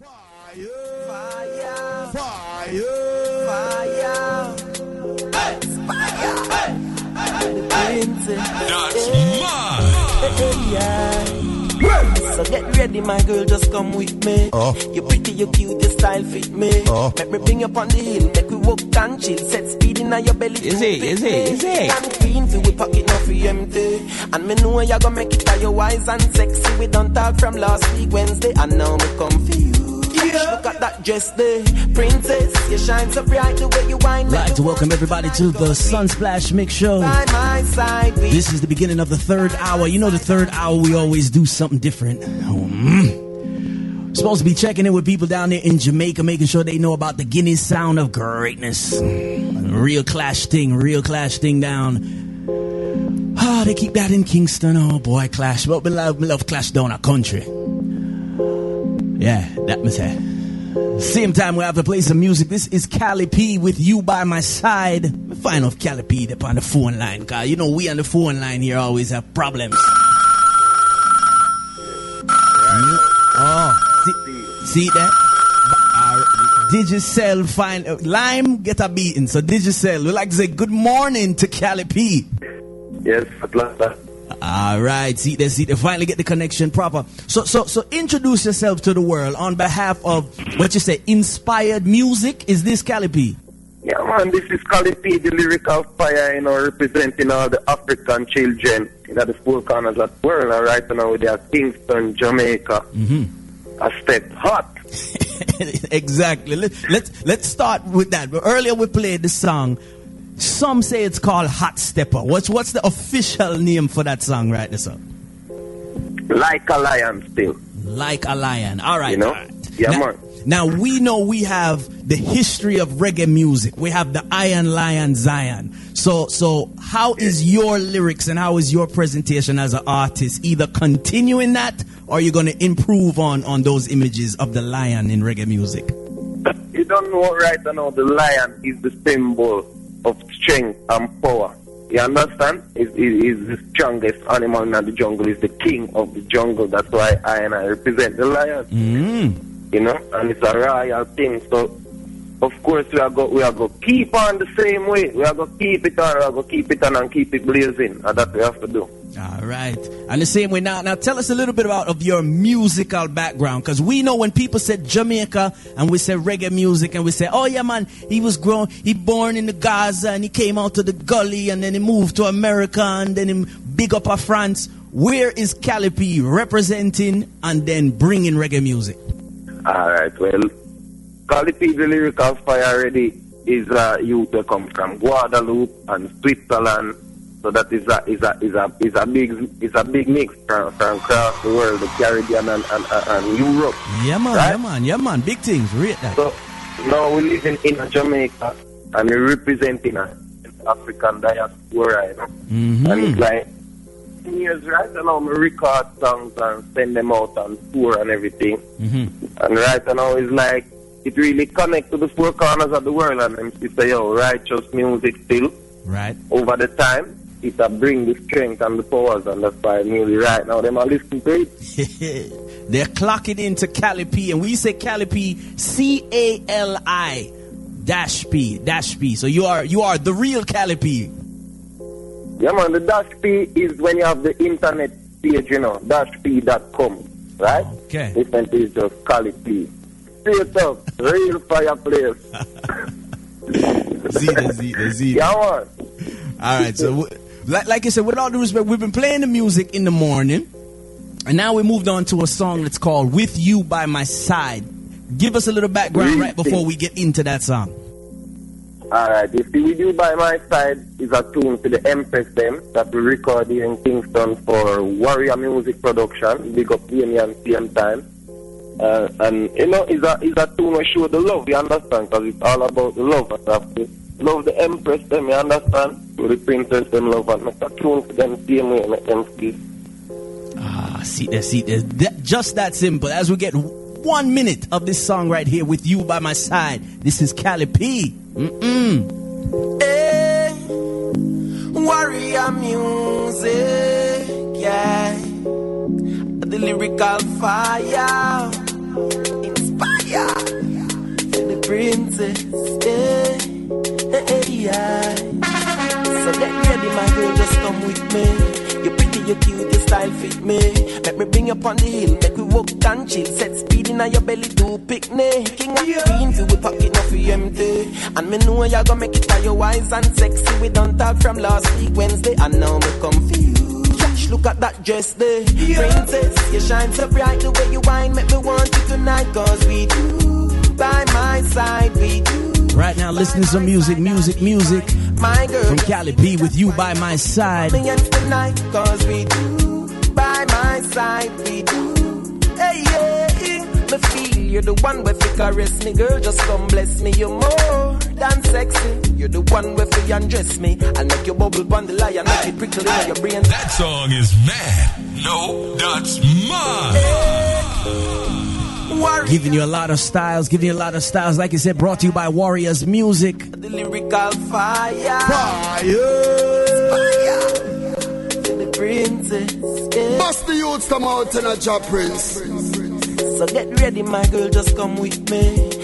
Fire! Fire! Fire! That's mine! So get ready, my girl, just come with me. Oh. You pretty, you cute, your style fit me. Oh. Let me bring you up on the hill, make we walk and chill. Set speed in your belly. Is it? Is it? Is it? And queen, feel we pocket now for empty. And me know you gonna make it by your wise and sexy. We don't talk from last week Wednesday, and now me come for you. Look at that dress there, princess. You shine so bright the way you wine. Like to welcome everybody to the Sunsplash Mix Show. Side, this is the beginning of the third hour. You know, the third hour we always do something different. Mm. Supposed to be checking in with people down there in Jamaica, making sure they know about the Guinness sound of greatness. Real clash thing, real clash thing down. Ah, oh, they keep that in Kingston. Oh boy, clash. But we love, we love clash down our country. Yeah, that must say. Same time we have to play some music. This is Cali P with you by my side. Find off Cali P up on the phone line, cause you know we on the phone line here always have problems. Oh, see, see that? Digicel find uh, Lime get a beating. So Digicel, we like to say good morning to Cali P. Yes, Atlanta. All right, see they see they finally get the connection proper. So so so introduce yourself to the world on behalf of what you say inspired music. Is this Cali P? Yeah man, this is Cali P, the lyrical fire, you know, representing all the African children in the four corners of the world. And right now they are Kingston, Jamaica. Mm-hmm. A step hot. exactly. Let, let's let's start with that. Earlier we played the song some say it's called Hot Stepper. What's what's the official name for that song right there, sir? Like a lion still. Like a lion. All right. You know? Right. Yeah, now, man. Now we know we have the history of reggae music. We have the Iron Lion Zion. So so how is your lyrics and how is your presentation as an artist? Either continuing that or are you gonna improve on on those images of the lion in reggae music? You don't know right now the lion is the symbol of strength and power. You understand? Is is the strongest animal in the jungle. Is the king of the jungle. That's why I and I represent the lion. Mm. You know, and it's a royal thing. So, of course, we are go we are go keep on the same way. We are go keep it on. We are go keep it on and keep it blazing. And that we have to do. All right. And the same way now, now tell us a little bit about of your musical background. Cause we know when people said Jamaica and we say reggae music and we say, oh yeah man, he was grown, he born in the Gaza and he came out to the gully and then he moved to America and then he big up a France. Where is Cali P representing and then bringing reggae music? All right. Well, P, the lyrical fire already is uh, youth that come from Guadeloupe and Switzerland so that is a is a is a is a big is a big mix from, from across the world, the Caribbean and, and, and Europe. Yeah man, right? yeah man, yeah man, big things, that. So now we live in, in Jamaica and we representing an African diaspora, you know. Mm-hmm. And it's like years right now we record songs and send them out on tour and everything. Mm-hmm. And right now it's like it really connect to the four corners of the world and them say, yo, righteous music still. Right. Over the time it a bring the strength and the powers, and that's why nearly right now them are listening to it. They're clocking into Cali P, and we say Cali P, C A L I dash P dash P. So you are you are the real Cali P. Yeah, man. The dash P is when you have the internet page, you know, dashp.com, right? Okay. Different is just Cali P. See yourself, real fireplace. Z, the Z, the Z. Yeah. All right, so like, like I said, with all due respect, we've been playing the music in the morning, and now we moved on to a song that's called "With You by My Side." Give us a little background right before we get into that song. All right, "With You by My Side" is a tune to the Empress them that we recorded in Kingston for Warrior Music Production. Big up Damien same time. Uh, and you know, it's a it's a tune we show the love. You understand? Because it's all about the love. And have to love the Empress them. You understand? To the princess them love and make a tune for them same way. Make them feel. Ah, see there, see there. That, just that simple. As we get one minute of this song right here with you by my side. This is Cali P. Mm-mm. Hey, warrior music, yeah. The lyrical fire, inspire. To the princess. Yeah, yeah, yeah. So get ready, my girl, just come with me. You're pretty, you're cute, your style fit me. Let me bring you up on the hill, make we walk and chill. Set speed in your belly to picnic. King of yeah. queen, feel we pocket off empty. And me know you're gonna make it all your wise and sexy. We don't talk from last week Wednesday, and now me come for you. Gosh, look at that dress there, yeah. princess. You shine so bright the way you wine, make me want you tonight, cause we do. By my side, we do. Right now, listening to some music, music, music. My girl, from Cali P with you by my side. Tonight, cause we do. By my side, we do. Hey, yeah, me feel you're the one with the caress me, girl. Just come bless me, you're more than sexy. You're the one with the undress me. I'll make your bubble on the lie and make it prickle in your brain. That song is mad. No, that's mine. Hey. Giving you a lot of styles, giving you a lot of styles. Like I said, brought to you by Warriors Music. The lyrical fire. Fire. Fire. The princess. Yeah. Bust the youths come out in a job, prince. So get ready, my girl, just come with me.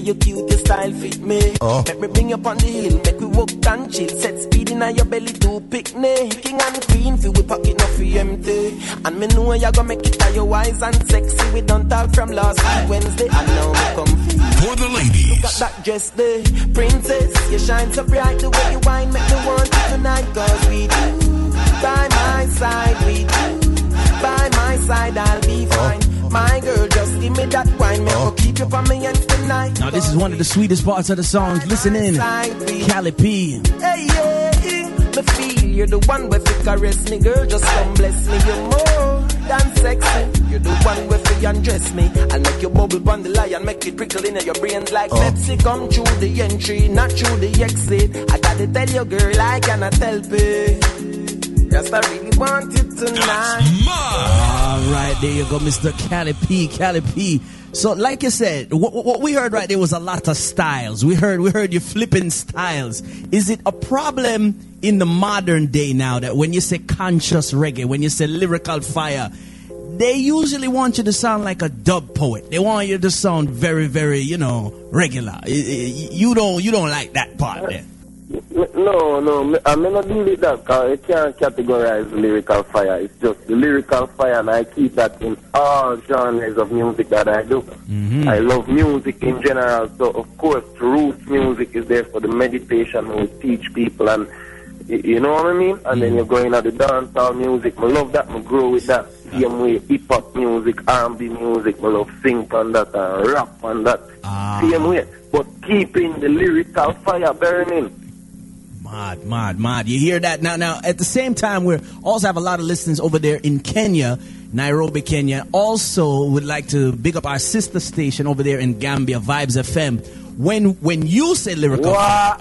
You're you're cute, your style fit me. Oh. Let me bring you up on the hill, make we walk and chill. Set speed in your belly to picnic. King and queen, feel we pocket no free empty. And me know you're gonna make it all your wise and sexy. We don't talk from last week Wednesday, and now we come for the ladies. Look at that dress there, princess. You shine so bright, the way you wine make me want you tonight. Cause we do, by my side, we do. By my side, I'll be oh. fine. My girl, just give me that wine. Me oh. Keep you me and tonight. Now, this is one of the sweetest parts of the song. Listen in. Cali P. Hey, yeah, me feel you're the one with the caress me, girl. Just come bless me. You're more than sexy. You're the one with the undress me. I'll make your bubble on the lie and make it prickle in your brains like oh. Pepsi. Come through the entry, not through the exit. I gotta tell you, girl, I cannot help it. Yes, I really want it tonight. All right, there you go, Mr. Cali P. Cali P. So, like you said, what, what, we heard right there was a lot of styles. We heard, we heard you flipping styles. Is it a problem in the modern day now that when you say conscious reggae, when you say lyrical fire, they usually want you to sound like a dub poet. They want you to sound very, very, you know, regular. You don't, you don't like that part uh, there. No, no, I'm not deal that because I can't categorize lyrical fire. It's just lyrical fire, and I keep that in all genres of music that I do. Mm-hmm. I love music in general, so of course, roots music is there for the meditation we teach people, and you know what I mean. And mm-hmm. then you're going at the dancehall music. I love that. I grow with that. Same way, hip hop music, R&B music. I love sing on that and rap on that. Ah. Same way, but keeping the lyrical fire burning. Mad, mod, mad. You hear that now? Now, at the same time, we also have a lot of listeners over there in Kenya, Nairobi, Kenya. Also, would like to big up our sister station over there in Gambia, Vibes FM. When when you say lyrical, what?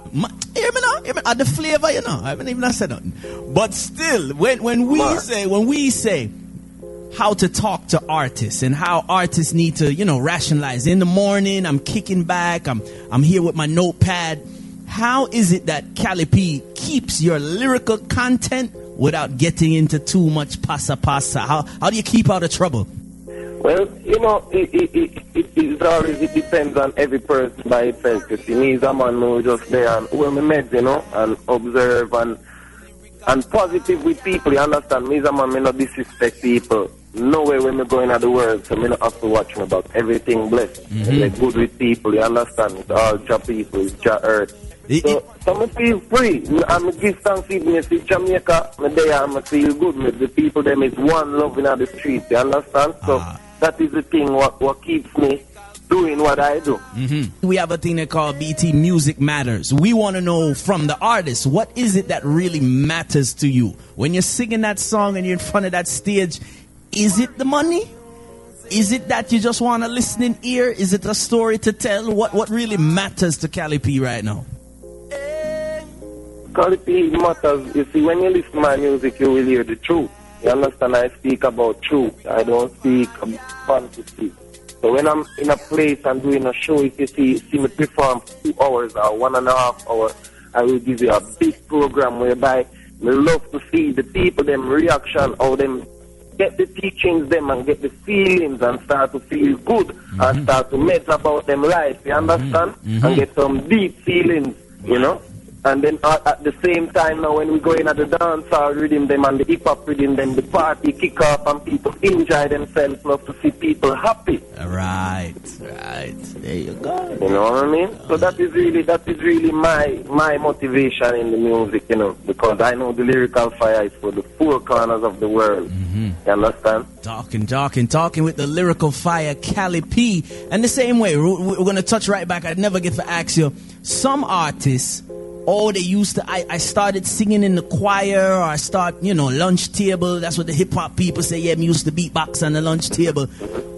hear me now, hear me, the flavor, you know. I haven't even said nothing. But still, when when we say when we say how to talk to artists and how artists need to, you know, rationalize. In the morning, I'm kicking back. I'm I'm here with my notepad how is it that Cali P keeps your lyrical content without getting into too much pasa pasa? How, how do you keep out of trouble? Well, you know, it, it, it, it, it always it depends on every person by itself. You see, me is a man who just there and who me met, you know, and observe and and positive with people, you understand? Me is a man, me not disrespect people. No way when me going out the world, so me not have to watch me about everything blessed. Mm-hmm. Good with people, you understand? It's all job people, it's job earth. It, so, so I feel free. I'm a give thanks even if it's Jamaica, there I'm feel good. Me, the people them is one loving on the street, you understand? So ah. that is the thing what, what keeps me doing what I do. Mm-hmm. We have a thing they call BT Music Matters. We want to know from the artist, what is it that really matters to you? When you're singing that song and you're in front of that stage, is it the money? Is it that you just want a listening ear? Is it a story to tell? What what really matters to Cali P right now? Quality matters. You see, when you listen to my music, you will hear the truth. You understand? I speak about truth. I don't speak about fantasy. So when I'm in a place and doing a show, if you see, see me perform two hours or one and a half hour, I will give you a big program whereby we love to see the people, them reaction, how them get the teachings them and get the feelings and start to feel good Mm-hmm. and start to med about them life, you understand? Mm-hmm. And get some deep feelings, you know? And then uh, at the same time now when we go in at the dancehall rhythm them and the hip hop rhythm them, the party kick off and people enjoy themselves, love to see people happy. Right, right. There you go. You know what I mean? So that is really that is really my my motivation in the music, you know, because I know the lyrical fire is for the four corners of the world. You understand? Talking, talking, talking with the lyrical fire, Cali P. And the same way, we're, we're going to touch right back. I'd never get to ask you. Some artists, oh, they used to, I, I started singing in the choir or I start, you know, lunch table. That's what the hip hop people say. Yeah, me used to beatbox on the lunch table.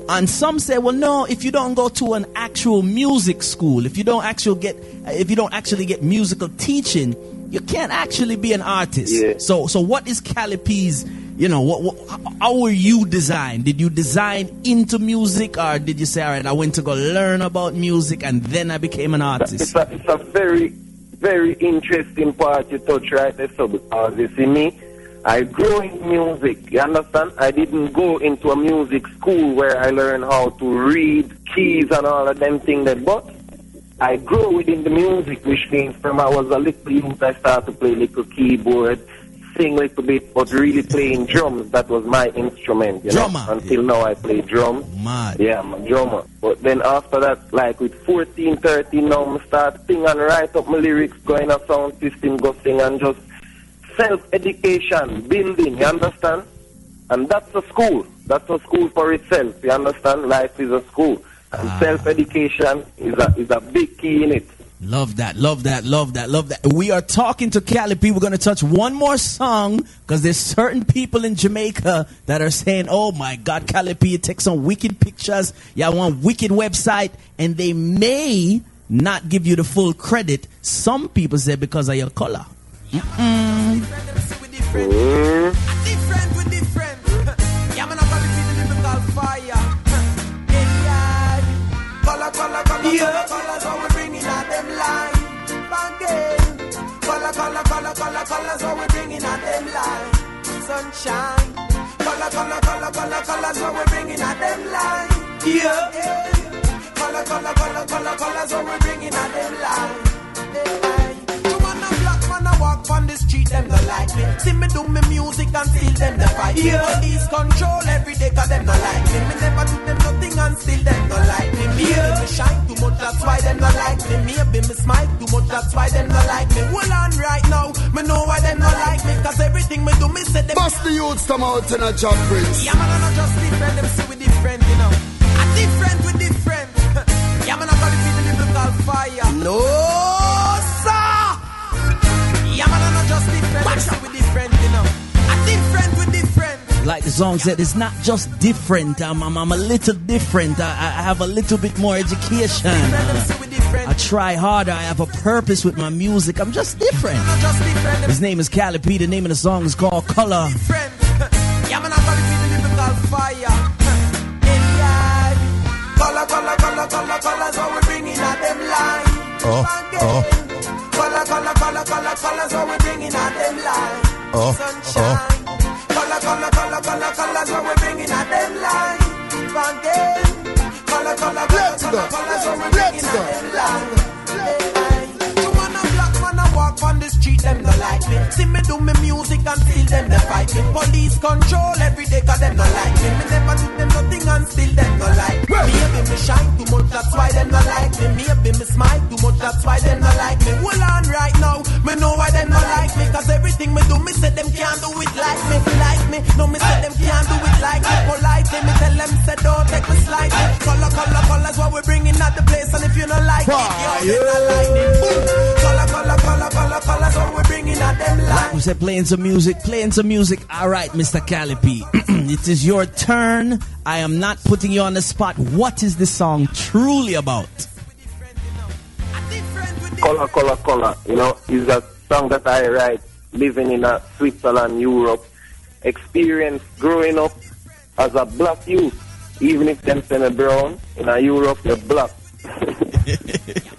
And some say, well, no, if you don't go to an actual music school, if you don't actually get, if you don't actually get musical teaching, you can't actually be an artist. Yeah. So, so what is Cali P's, you know, what, what, how- were you designed? Did you design into music or did you say, all right, I went to go learn about music and then I became an It's artist? a, it's a very, very interesting part you touch right there, so because you see me, I grew in music, you understand? I didn't go into a music school where I learned how to read keys and all of them things that, but I grew within the music, which means from I was a little youth, I started to play little keyboard, sing a little bit, but really playing drums, that was my instrument, you Drummer. know? Until now I play drums. Mad. Yeah, I'm a drummer. But then after that, like with 14, 13 now, I start sing and write up my lyrics, go in a sound system, go sing and just self-education, building, you understand? And that's a school. That's a school for itself, you understand? Life is a school. And Ah. self-education is a, is a big key in it. Love that, love that, love that, love that. We are talking to Cali P. We're going to touch one more song because there's certain people in Jamaica that are saying, oh my God, Cali P, you take some wicked pictures. I want wicked website. And they may not give you the full credit. Some people say because of your color. With mm-hmm. different. Yeah, color, color, color, color, color, so we bringing out them line. Sunshine, color, color, color, color, color, so we bringing out them line. Yeah, color, color, color, color, color, so we bringing out them line. Walk on the street, them no like me. See me do me music and still them the fight. Yeah. Police control every day cause them no like me. Me never do them nothing and still them no like me. Me yeah. me shine too much, that's why them no like me. Maybe me smile too much, that's why them no like me. Hold on right now, me know why them no like me. Cause everything me do, me say them Bust the youths come out in a job prince. yeah, man, I'm not just different, them see we different, you know. A different, we different. Like the song said, it's not just different. I'm, I'm, I'm a little different. I, I have a little bit more education. Them see we different. I try harder. I have a purpose with my music. I'm just different. I'm not just different, them His name is Cali P. The name of the song is called Color. different. yeah, man, I'm gonna be the lyrical fire. yeah. Color, color, color, color, color, so we bringing out them line. Oh, oh. Color, color, color, color, color, so we bringing out them bringing out them. Color, color, color, color, go. color, so we Let's bringing out them. Hey, You want a black man a walk on the street, them no like me. See me do me music and still them they fight me. Police control every day, cause them no like me. Me never do them nothing and still them no like me. Maybe me shine too much, that's why them no like me. Maybe me smile too much, that's why them no like me. Hold on right now, me know why them no like me. Cause everything me do, me say them can't do it. Like no me say them can't do it like me. Politely, me tell them say don't take me slightly. Color, color, colors what we're bringing at the place. And if you don't like it, you're not lightning. Boom. Color, color, color, color, colors what we bringing at them like. We said playing some music, playing some music. All right, Mr. Cali P, it is your turn. I am not putting you on the spot. What is this song truly about? Color, color, color. You know, is a song that I write living in a Switzerland, Europe. Experience growing up as a black youth. Even if them say me brown, in a Europe, you're black.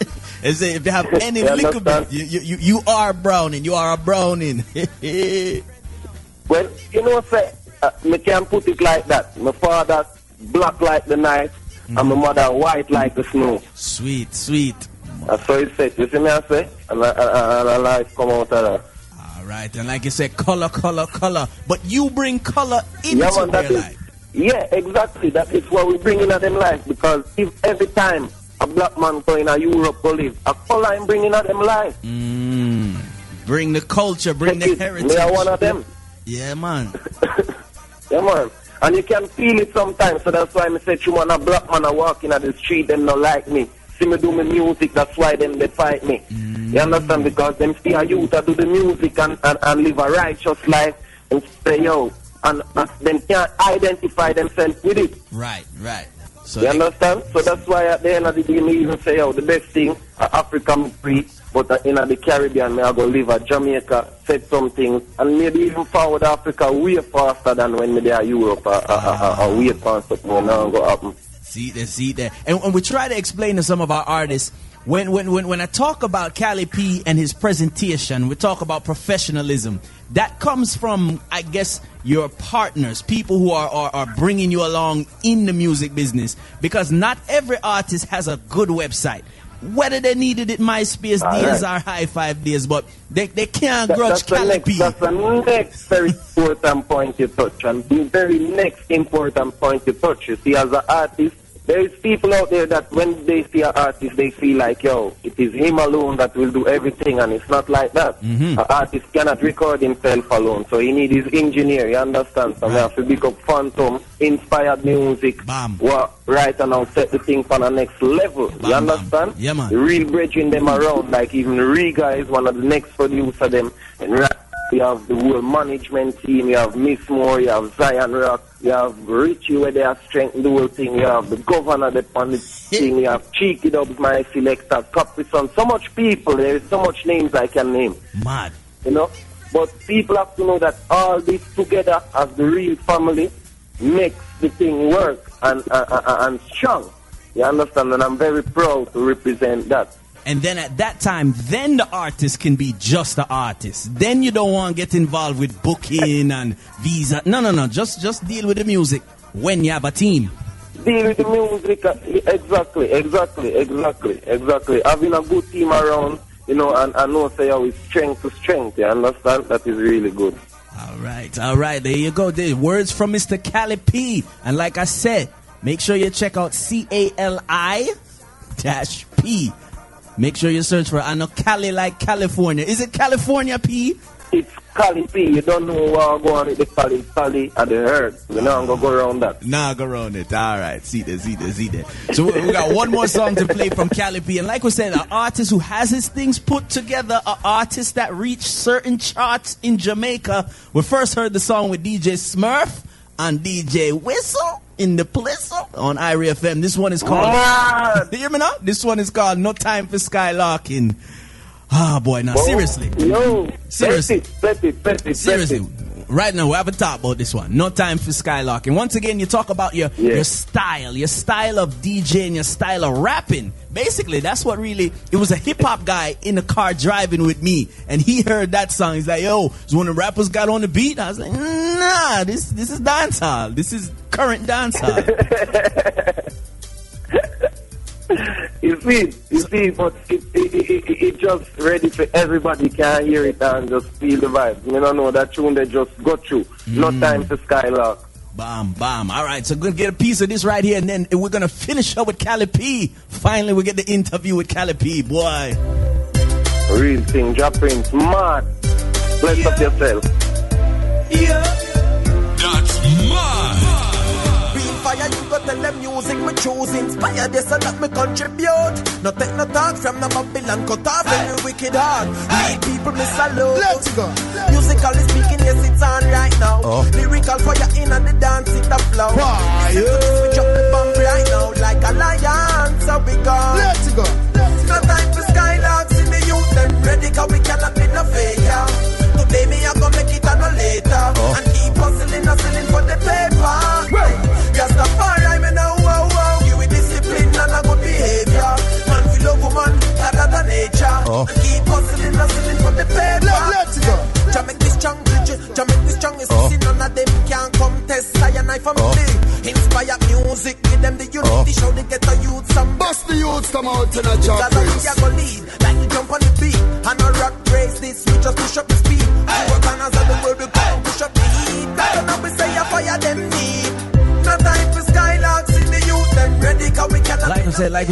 If you have any You little bit, you, you, you, are browning. You are a browning. Well, you know, what I say. uh, me can put it like that. My father black like the night, mm. and my mother white like the snow. Sweet, sweet. That's what he said. You see me, I say? And, and, and, and life come out of that. All right, and like you said, color, color, color. But you bring color into yeah, their is, life. Yeah, exactly. That is what we bring into them life. Because if every time a black man going to Europe go live, a color I'm bringing out them life. Mm. Bring the culture, bring Check the it. heritage. Me are one of them. Yeah, man. yeah, man. And you can feel it sometimes. So that's why I say, you man, a black man are walking at the street, them not like me. See me do my music, that's why them they fight me. Mm. You understand? Because them see a youth that do the music and, and, and live a righteous life and say, yo, and, and them can't identify themselves with it. Right, right. So you they- understand? So that's why at the end of the day, me even say, yo, the best thing, uh, Africa me free, but uh, in uh, the Caribbean, me I go live at Jamaica, said some things, and maybe even forward Africa way faster than when me there Europe, uh, uh, uh, uh, wait for something when go happen. See that, see that. And, and we try to explain to some of our artists when, when, when, when I talk about Cali P and his presentation, we talk about professionalism. That comes from, I guess, your partners, people who are, are, are bringing you along in the music business. Because not every artist has a good website. Whether they needed it MySpace All days right. or Hi5 days, but they, they can't That- grudge that's, the Cali next, P. that's the next very important point you touch, and the very next important point you touch. You see, as an artist, there is people out there that when they see an artist, they feel like, yo, it is him alone that will do everything, and it's not like that. Mhm. An artist cannot record himself alone, so he need his engineer. You understand? So we have to pick up Phantom, inspired music, Bam. what right and now set the thing for the next level. Bam, you bam. understand? Yeah, man. The real bridging them around, like even Riga is one of the next producer them. And right, you have the whole management team, you have Miss Moore, you have Zion Rock, you have Richie where they are strengthening the whole thing, you have the governor that on the thing, you have Cheeky Dubs, my selector, Caprison, so much people, there is so much names I can name Mad. you know. But people have to know that all this together as the real family makes the thing work and, uh, uh, and strong. You understand? And I'm very proud to represent that. And then at that time, then the artist can be just the artist. Then you don't want to get involved with booking and visa. No, no, no. Just just deal with the music when you have a team. Deal with the music. uh, Exactly, exactly, exactly, exactly. Having a good team around, you know, and I know say how it's strength to strength. You understand? That is really good. All right, all right. There you go. The words from Mr. Cali P. And like I said, make sure you check out C A L I dash P. Make sure you search for I know Cali like California. Is it California P? It's Cali P. You don't know what go on with the Cali, Cali and the herd. You know, I'm going to go around that. Nah, go around it. All right. See there, see there, see there. So we, we got one more song to play from Cali P. And like we said, an artist who has his things put together, an artist that reached certain charts in Jamaica. We first heard the song with DJ Smurf and DJ Whistle in the Plistle on Irie FM. This one is called. You hear me now? This one is called No Time for Skylarking. Ah, boy, now seriously. Yo, Seriously. Bet it, bet it, bet it. Seriously. Right now we haven't talked about this one. No time for skylarking. Once again, you talk about your Yeah. your style, your style of DJing, your style of rapping. Basically, that's what really. It was a hip hop guy in the car driving with me, and he heard that song. He's like, "Yo, so when the rappers got on the beat, I was like, Nah, this this is dancehall. This is current dancehall." You see, you see, but it, it, it, it, it just ready for everybody can hear it and just feel the vibe. You don't know that tune they just go through. No Mm. time to skylark. Bam, bam. All right, so gonna get a piece of this right here, and then we're gonna finish up with Cali P. Finally, we get the interview with Cali P. Boy. Real thing, drop Prince, mad. Bless up yourself. That's Fire, you got tell them music me choose Inspire this and that me contribute? No take no talk from the Babylon Cut off any wicked heart. Real people me salute. Let's go. Musically speaking, yes it's on right now. Oh. Lyrical fire in and the dance it a flow Fire. Listen to this, we drop the bomb right now Like a lion,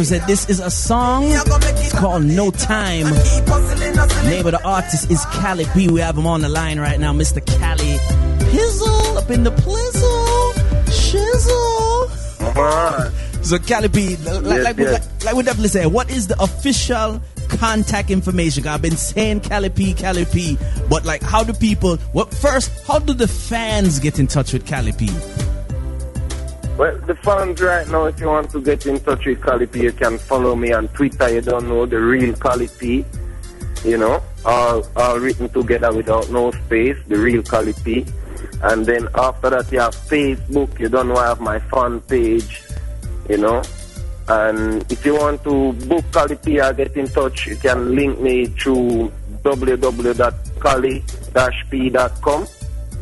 Like I said, like I said, this is a song. It's called No Time. Name of the artist is Cali P. We have him on the line right now, Mr. Cali Pizzle up in the plizzle. Shizzle. So Cali P, like, Yes, like, we, yes. like, like we definitely say, what is the official contact information? I've been saying Cali P, Cali P, but like, how do people? What first? How do the fans get in touch with Cali P? Well, the fans right now, if you want to get in touch with Calipi, you can follow me on Twitter. You don't know the real Calipi, you know, all, all written together without no space, the real Calipi. And then after that, you have Facebook. You don't know I have my fan page, you know. And if you want to book Calipi or get in touch, you can link me through www.cali-p.com.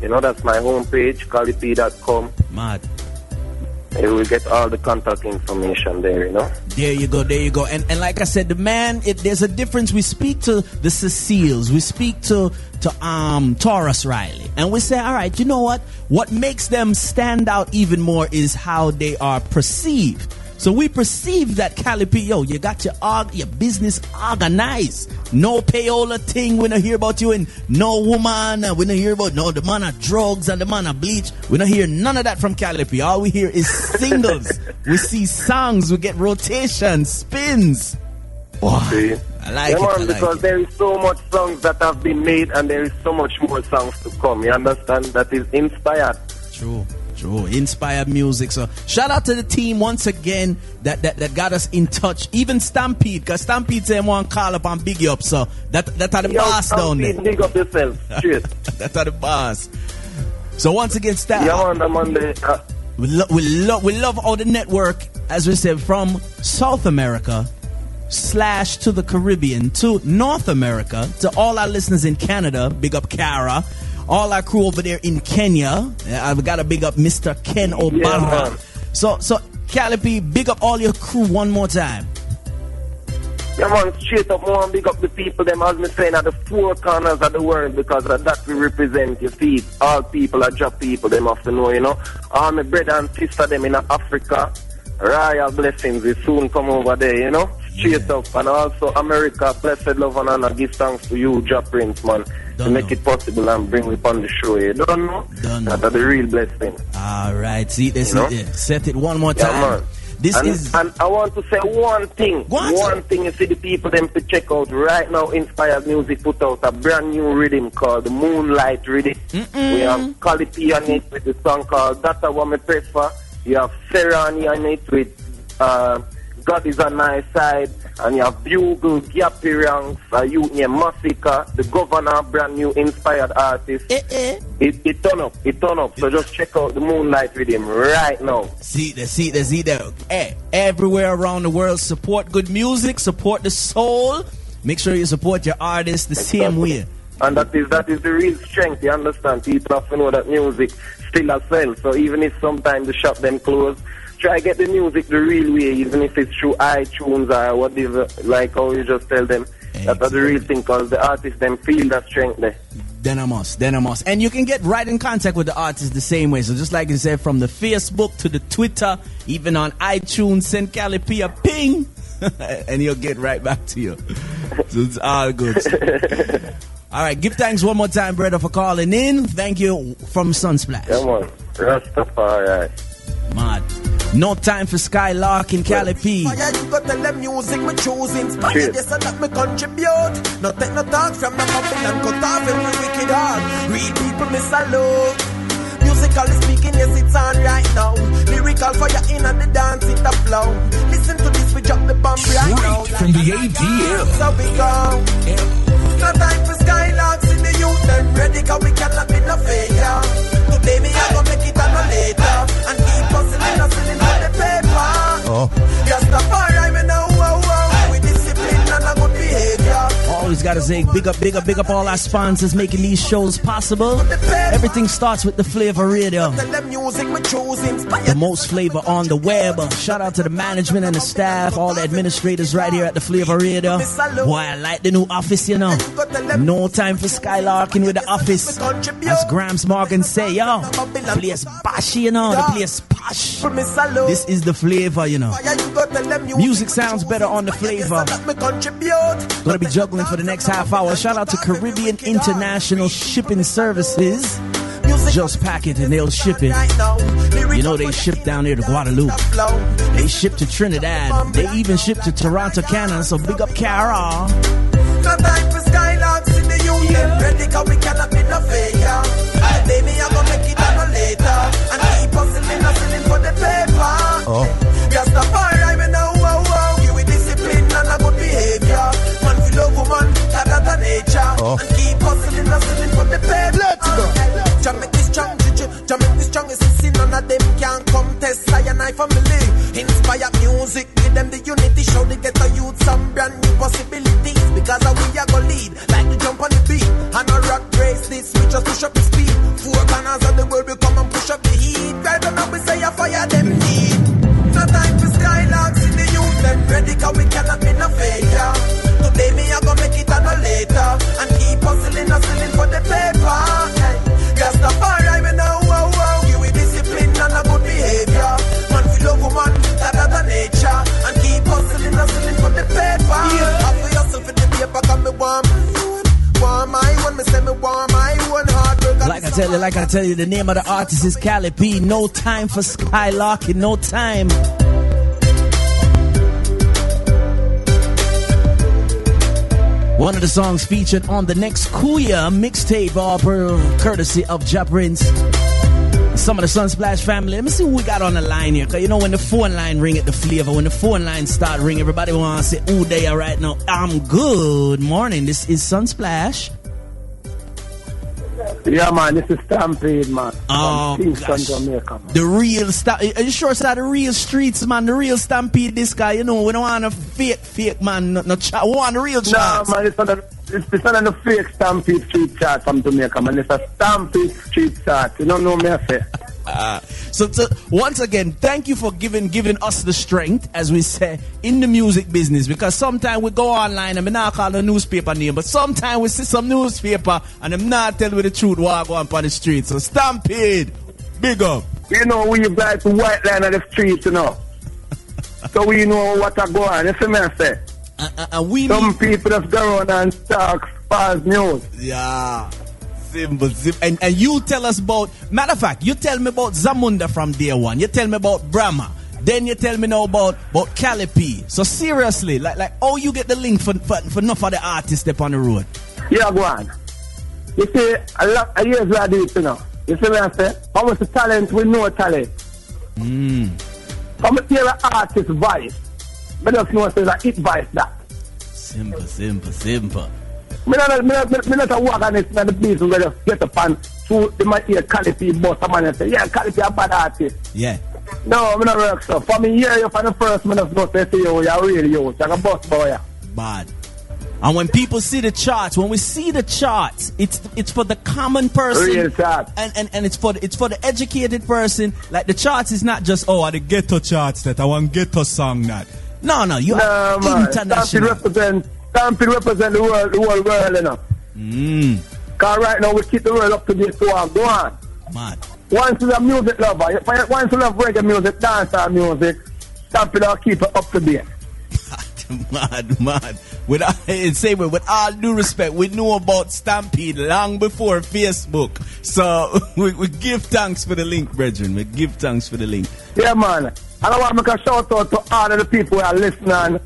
You know, that's my homepage, calipi.com. Mad. You will get all the contact information there, you know. There you go, there you go. And and like I said, the man, it, there's a difference. We speak to the Ceciles, we speak to to um Tarrus Riley, and we say, all right, you know what? What makes them stand out even more is how they are perceived. So we perceive that Cali P, yo, you got your org, your business organized. No payola thing. We don't hear about you and no woman. uh, We don't hear about no the man of drugs and the man of bleach. We don't hear none of that from Cali P. All we hear is singles. we see songs. We get rotation, spins. See? I like yeah, it. man, I like because it. there is so much songs that have been made and there is so much more songs to come. You understand? That is inspired. True, true. Inspired music. So shout out to the team once again that that, that got us in touch. Even Stampede, because Stampede said one call up and big you up. So that that are the Yo, boss down Stampede, there. Big up yourself. Straight. that are the boss. So once again, Stab. yeah, man, the. Uh, We, lo- we, lo- we love all the network, as we said, from South America slash to the Caribbean to North America to all our listeners in Canada. Big up Cara. All our crew over there in Kenya. I've got to big up Mr. Ken Obama. man. so, so Cali P, big up all your crew one more time. yeah, man, straight up, and big up the people, them, as me saying, at the four corners of the world because of that we represent. You see, all people are job people, them have to know, you know. All my brother and sister, them in Africa, royal blessings will soon come over there, you know. Straight up. And also America, blessed love and honor, give thanks to you, Job Prince, man, to Don't make know. it possible and bring it on the show. You don't know? Don't know. That are the real blessing. All right, see this, You it. set it one more time. man. This and, is and I want to say one thing. On, one thing you see the people them to check out right now. Inspired Music put out a brand new rhythm called the Moonlight Rhythm. We have quality on it with the song called That's What Me Prefer. You have Serani on it with uh, God is on my side. And you have Bugle, Gappy Ranks, a youth named Massacre, the governor, brand new inspired artist. eh, eh. It, it turn up, it turn up. So just check out the Moonlight with him right now. See the see the see there. Hey, everywhere around the world, support good music, support the soul. Make sure you support your artists the same way. And that is that is the real strength, you understand? People have to know that music still a sell. So even if sometimes the shop them close, try get the music the real way, even if it's through iTunes or whatever, like how you just tell them. That's the real thing, because the artists them feel that strength there. Then I must, then I must. And you can get right in contact with the artist the same way. So just like you said, from the Facebook to the Twitter, even on iTunes, send Cali P a ping, and he'll get right back to you. So it's all good. all right, give thanks one more time, brother, for calling in. Thank you from Sunsplash. Come on. Rastafari. Mad. No time for Skylark in Cali P. Fire, you go tell them music me choose inspire Cheers. this and that me contribute. No take no talk from no Babylon cut off every wicked heart. Real people me salute. Musically speaking, yes it's on right now. Lyrical fire in and the dance it the flow. Listen to this, we drop the bomb right now. Straight from the ATL. So we go. No time for skylarks in the youth, them ready cause we cannot be no failure. Today me I go make it no later. And keep hustling, hustling for the paper. Oh. Just a fire, Always got gotta say big up, big up, big up all our sponsors making these shows possible. Everything starts with the flavor radio. The most flavor on the web. Shout out to the management and the staff, all the administrators right here at the flavor radio. Boy, I like the new office, you know. No time for skylarking with the office. As Gramps Morgan say, yo, the place bashy, you know, the place posh. This is the flavor, you know. Music sounds better on the flavor. Gonna be juggling for the next half hour. Shout out to Caribbean International Shipping Services. Just pack it and they'll ship it. You know they ship down there to Guadeloupe. They ship to Trinidad. They even ship to Toronto, Canada. So big up Cara. No oh. Nature. Oh. And keep hustling, hustling for the paper. Let's go. Jah strong, juju. Jah strong. Is see none of them can come test I and I family. Inspire music, give them the unity. Show the ghetto youth some brand new possibilities. Because we are gonna lead, like the jump on the beat. And a rock race this, we just push up tell you, like I tell you, the name of the artist is Cali P. No time for skylarking, no time. One of the songs featured on the next Kuya mixtape, uh, all courtesy of Ja Prince. Some of the Sunsplash family. Let me see who we got on the line here. Cause you know when the phone line ring at the flavor, when the phone line start ring, everybody wanna say, "Ooh, they are right now." I'm good morning. This is Sunsplash. Yeah, man, this is Stampede, man. Oh, From Kingston. Jamaica. man. The real sta- Are you sure it's the real streets, man? The real stampede, this guy. You know, we don't want a fake, fake man. No, no ch- we want the real Nah, chance. man, it's not, a, it's, it's not a fake Stampede Street chart from Jamaica, man. It's a Stampede Street chart. You don't know me, I say. So, so once again, thank you for giving giving us the strength, as we say, in the music business. Because sometimes we go online and we not call the newspaper name, but sometimes we see some newspaper and them not tell we the truth what go on on the street. So stampede, big up. You know, we guys the white line of the street, you know. so we know what I go on. You see me, I say. And- and we Some people just go around and talk false news. Yeah. Simple, simple. And, and you tell us about, matter of fact, you tell me about Zamunda from day one. You tell me about Brahma. Then you tell me now about, about Cali P. So seriously, like, like, oh, you get the link for, for, for enough of the artists up on the road. Yeah, go on. You see, a lot of years I do it, you know. You see what I say? How much talent we know talent. Mm. How much hear an artist voice. But just know it's a hit voice that. Simple, simple, simple. Me not, me not, me, not a walk on it, in the place where just get up and so they might hear Cali P someone and say, yeah, Cali P a bad artist. Yeah. No, me not work so. For me, hear you for the first minute, just know say, yo, you're really yo, you're a boss boy. Bad. And when people see the charts, when we see the charts, it's it's for the common person. Real. And, and and it's for the, it's for the educated person. Like the charts is not just oh, are the ghetto charts that I want ghetto song that. No, no, you No, are man. International. represent, Stampede represent the world, the whole world, you know. Mm, Because right now we keep the world up to date, so on. Go on. man. Once you're a music lover, once you love reggae music, dancehall music, Stampede will keep it up to date. mad, mad. With say with, with all due respect, we knew about Stampede long before Facebook. So we, we give thanks for the link, brethren. We give thanks for the link. Yeah, man. And I want to make a shout out to all of the people who are listening.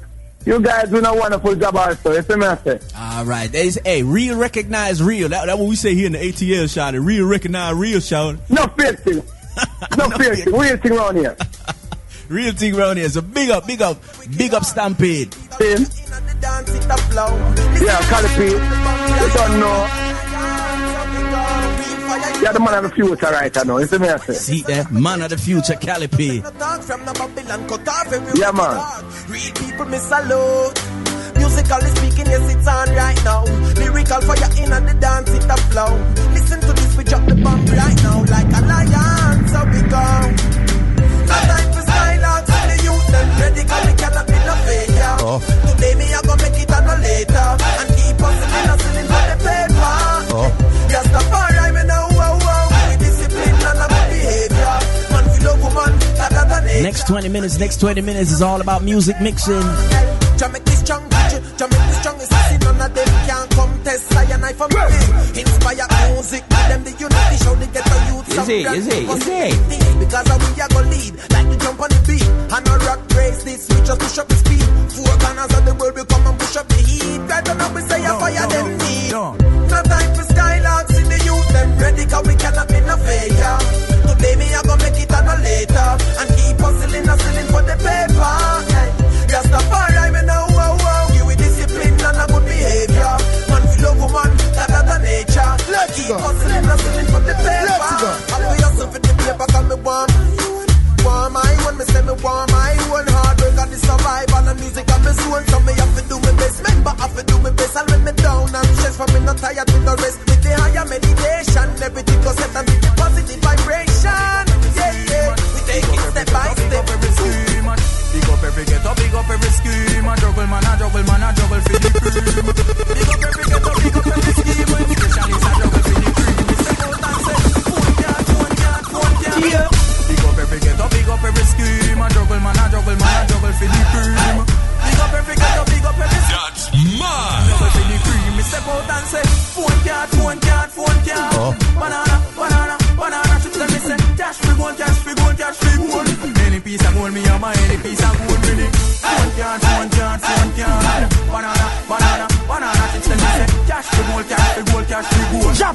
You guys doing a wonderful job also. You see me, I say? All right, there's hey, real recognize real. That, that's what we say here in the ATL shout. Real recognize real shout. No thing. No, No fake fake. thing. Real thing around here. Real thing around here. So big up, big up, big up Stampede. See? Inna the dance, it a flow. Yeah, Cali P. You don't know. You're the man of the future right now. You see me, I say? See there, man of the future, Cali P. No talk the Babylon, cut off every Yeah, man. Real people, me salute. Musically speaking, yes, it's on right now. Lyrical fire in and the dance, it a flow. Listen to this, we drop the bomb right now. Like a lion, so we go. No time for silence, when the youth them ready, cause we cannot be no failure. Oh. Today me, I gonna make it and no later. And keep hustling, hustling for the paper. Oh. Just a far Next 20 minutes, next 20 minutes is all about music mixing. Jamaica is strong, Jamaica is strong. See, none of them can come test I and I for me. Inspire music, give them the unity, show the ghetto youth some Is it? grand Is it? Is positivity. Because of we are gonna lead, like we jump on the beat. And a rock race this, we just push up the speed.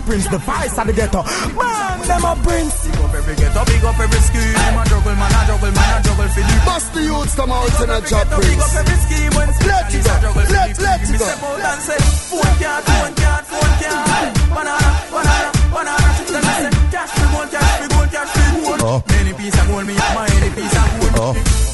Prince, the vice of the ghetto. Man, them a prince. Big up every ghetto, big up every scheme. A juggle man, a juggle man, a juggle for the Bust the youths come out in a job, Big up every scheme when Let's go. a juggle for Let's- the let's cream. Me go. step out and say, phone card, phone card, phone card. Banana, banana, banana. And me say, cash for gold, cash for gold, cash oh. for gold. Any piece of gold, me have my any piece of gold. Oh.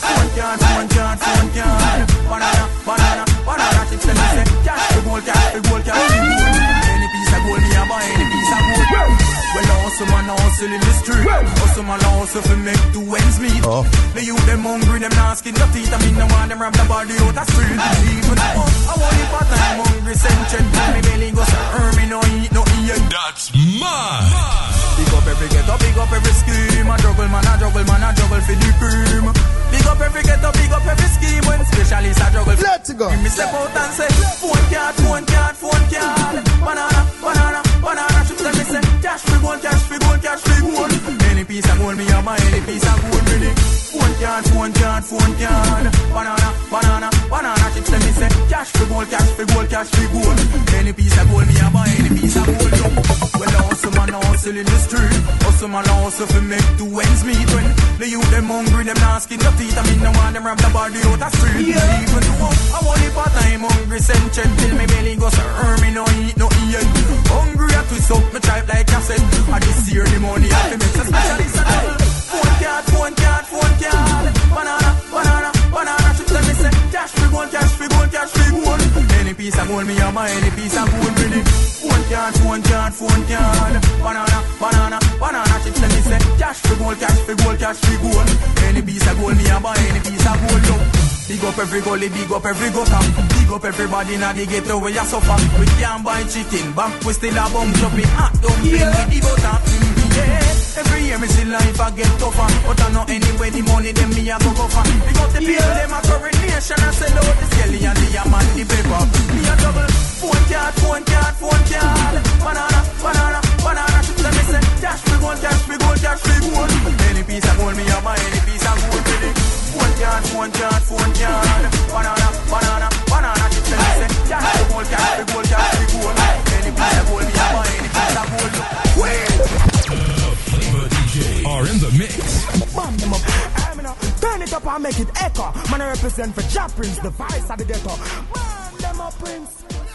Hustle I hustle in the street. Hustle man, I hustle for make two ends meet. Oh. The youth them hungry, them not skin the teeth. I mean, no one them rap the body out the street. Even though I want it part time hungry, sentient. Me belly goes to earn me no eat, no eat. That's mine. Big up every ghetto, big up every scheme. A juggle man, a juggle man, a juggle for the cream. Big up every ghetto, big up every scheme. When specialists a juggle. Let's go. Me step out and say, phone card, phone card, phone card. Banana, banana, banana. Chips and me say, cash for gold, cash for gold, cash for gold. Any piece of gold, me have my any piece of gold, really. Phone card, phone card, phone card. Banana, banana, banana. Chips and me say, cash for gold, cash for gold, cash for gold. Any piece of gold, me have my any piece of gold. yo. Well, I hustle man, I hustle in the street. Hustle man, I hustle for make two ends meet. When the youth them hungry, them not skin the teeth. I mean, no one them rap the body out the street. Even though I want it part time hungry, sentient till me belly goes to earn me no eat, no eat. Hungry, I twist up my type like I said. I this year the money I fi make a specialist a card, phone card, phone card. Banana, banana, banana. Chips and me say, cash for gold, cash for gold, cash for gold. Any piece of gold, me have my any piece of gold, really. Phone card, phone card, phone card. Banana, banana, banana. Chips and me say, cash for gold, cash for gold, cash for gold. Any piece of gold, me have my any piece of gold, yo. Big up every gully, big up every gutter. Big up everybody in the ghetto where you suffer. We can't buy chicken, back we still a bum chop me hot dumpling with the butter. Mm, yeah, every year me see life I get tougher. But I know anyway the money them me a go go for. Big up the people them a coronation and sell out the skelly and the yam and the paper. Me a double phone card, phone card, phone card. Banana, banana, banana. Chips and me say cash for gold, cash for gold, cash for gold. Any piece of gold me a buy, any piece of gold really. Phone card, phone card, phone card. Banana, banana, banana. Chips and me say cash for gold, cash for gold, cash for gold. Any piece of gold me a buy, any piece of gold. DJ are in the mix. Uh, turn it up and make it echo. Man, I represent for Prince, the vice of the ghetto. Man, them a prince.